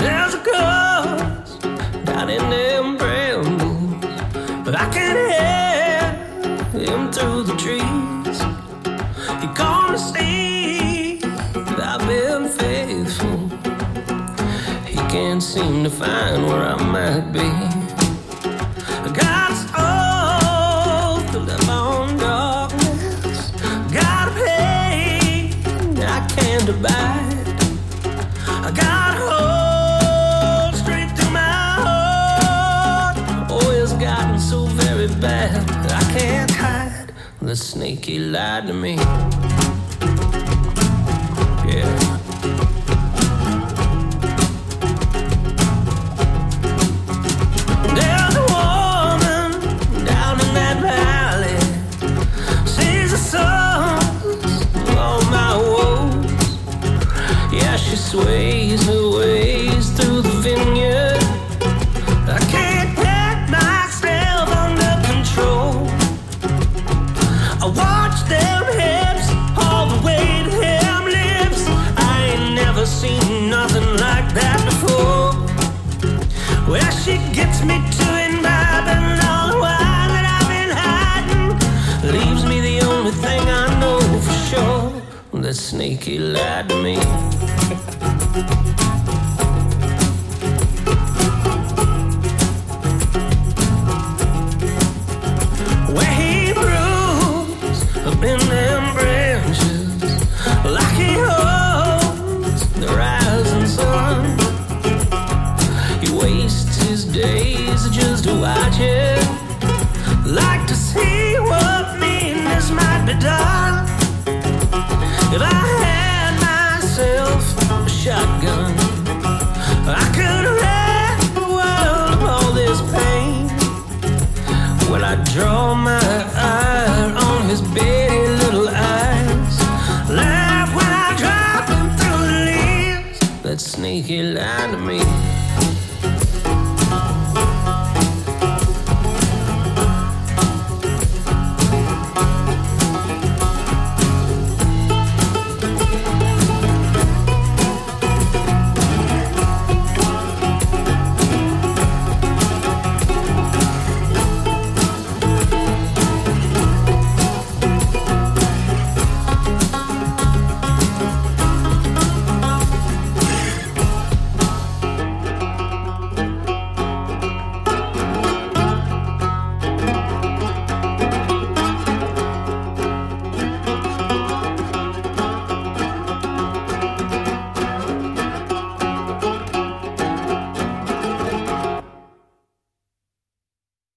There's a curse down in them brambles, but I can hear him through the trees. He come to see that I've been faithful. He can't seem to find where I might be. God's oath to live on darkness. Got a pain I can't abide. I got The snake he lied to me. Yeah. There's a woman down in that valley. Sees the sons of all my woes. Yeah, she sways her ways through the vineyard. That snaky lied to me. The only thing I know for sure that sneaky led me. Where he brews up in them branches like he the rising sun. He wastes his days just to watch it. Like to see what meanness might be done. If I had myself a shotgun, I could rid the world of all this pain. When I draw my eye on his pretty little eyes, laugh when I drop him through the leaves. That sneaky lie to me.